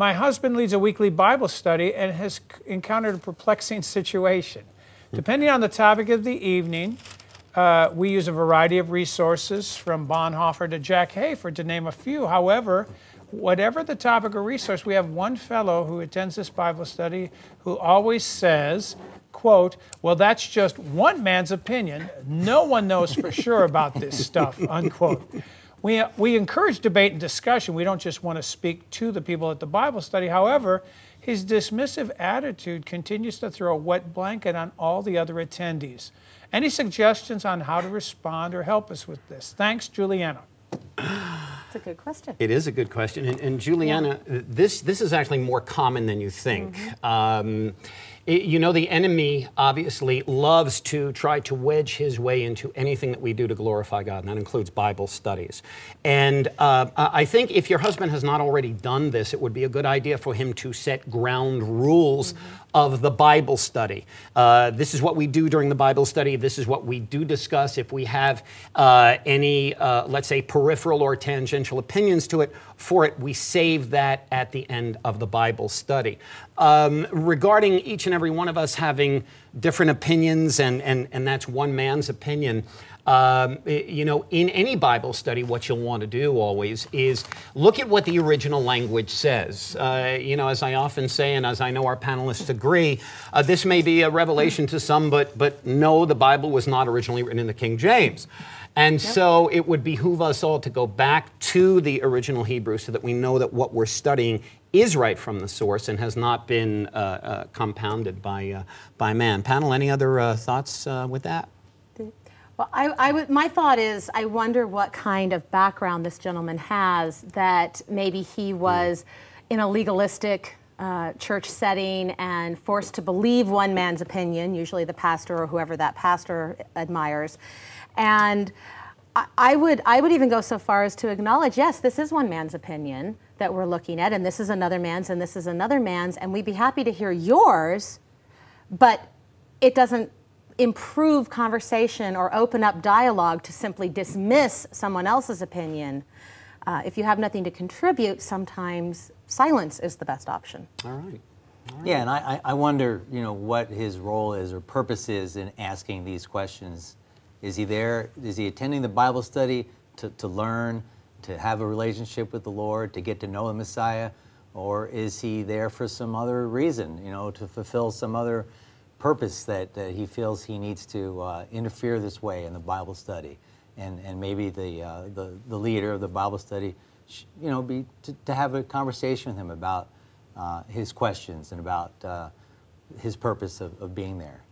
My husband leads a weekly Bible study and has encountered a perplexing situation. Depending on the topic of the evening, uh, we use a variety of resources from Bonhoeffer to Jack Hayford, to name a few. However, whatever the topic or resource, we have one fellow who attends this Bible study who always says, quote, well, that's just one man's opinion. No one knows for sure about this stuff, unquote. We, we encourage debate and discussion. We don't just want to speak to the people at the Bible study. However, his dismissive attitude continues to throw a wet blanket on all the other attendees. Any suggestions on how to respond or help us with this? Thanks, Juliana. That's a good question. It is a good question. And, and Juliana, uh, this, this is actually more common than you think. Um, it- you know, the enemy obviously loves to try to wedge his way into anything that we do to glorify God, and that includes Bible studies. And uh, I I think if your husband has not already done this, it would be a good idea for him to set ground rules of the Bible study. Uh, this is what we do during the Bible study. This is what we do discuss. If we have uh, any, uh, let's say, peripheral or tangential opinions to it, for it, we save that at the end of the Bible study. Um, regarding each and every one of us having different opinions, and, and, and that's one man's opinion. Um, you know, in any Bible study, what you'll want to do always is look at what the original language says. Uh, you know, as I often say, and as I know our panelists agree, uh, this may be a revelation to some, but but no, the Bible was not originally written in the King James. And so it would behoove us all to go back to the original Hebrew so that we know that what we're studying is right from the source and has not been uh, uh, compounded by, uh, by man. Panel, any other uh, thoughts uh, with that? Well, I, I my thought is, I wonder what kind of background this gentleman has that maybe he was in a legalistic uh, church setting and forced to believe one man's opinion, usually the pastor or whoever that pastor admires. And I, I would, I would even go so far as to acknowledge, yes, this is one man's opinion that we're looking at, and this is another man's, and this is another man's, and we'd be happy to hear yours but it doesn't improve conversation or open up dialogue to simply dismiss someone else's opinion. Uh, if you have nothing to contribute, sometimes silence is the best option. All right. Yeah, and I, I I wonder, you know, what his role is or purpose is in asking these questions. Is he there? Is he attending the Bible study to, to learn, to have a relationship with the Lord, to get to know the Messiah? Or is he there for some other reason, you know, to fulfill some other purpose that, that he feels he needs to uh, interfere this way in the Bible study? And, and maybe the, uh, the, the leader of the Bible study, you know, be, to, to have a conversation with him about uh, his questions and about uh, his purpose of, of being there.